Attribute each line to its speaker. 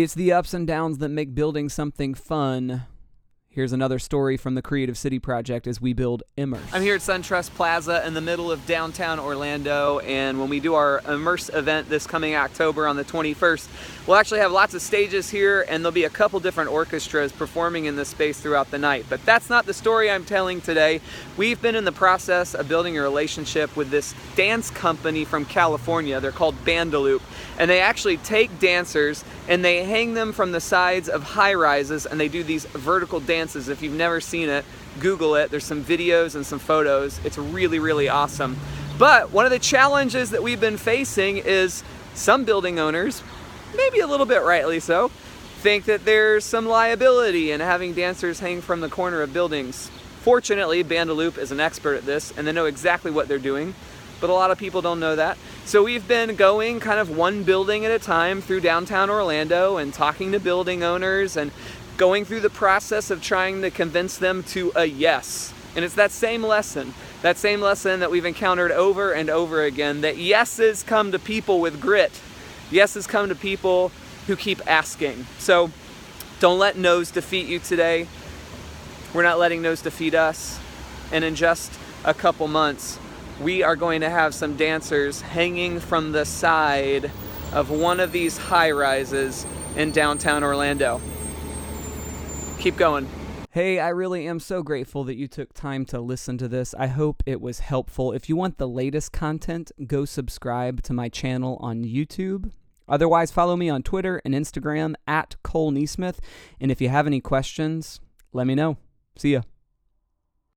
Speaker 1: It's the ups and downs that make building something fun. Here's another story from the Creative City Project as we build Immerse.
Speaker 2: I'm here at SunTrust Plaza in the middle of downtown Orlando, and when we do our Immerse event this coming October on the 21st, we'll actually have lots of stages here, and there'll be a couple different orchestras performing in this space throughout the night. But that's not the story I'm telling today. We've been in the process of building a relationship with this dance company from California. They're called Bandaloop, and they actually take dancers and they hang them from the sides of high rises, and they do these vertical dances If you've never seen it, Google it. There's some videos and some photos. It's really, really awesome. But one of the challenges that we've been facing is some building owners, maybe a little bit rightly so, think that there's some liability in having dancers hang from the corner of buildings. Fortunately, Bandaloop is an expert at this and they know exactly what they're doing, but a lot of people don't know that. So we've been going kind of one building at a time through downtown Orlando and talking to building owners and going through the process of trying to convince them to a yes. And it's that same lesson, that same lesson that we've encountered over and over again that yeses come to people with grit. Yeses come to people who keep asking. So don't let no's defeat you today. We're not letting no's defeat us. And in just a couple months, we are going to have some dancers hanging from the side of one of these high rises in downtown Orlando keep going.
Speaker 1: Hey, I really am so grateful that you took time to listen to this. I hope it was helpful. If you want the latest content, go subscribe to my channel on YouTube. Otherwise, follow me on Twitter and Instagram at Cole NeSmith. And if you have any questions, let me know. See ya.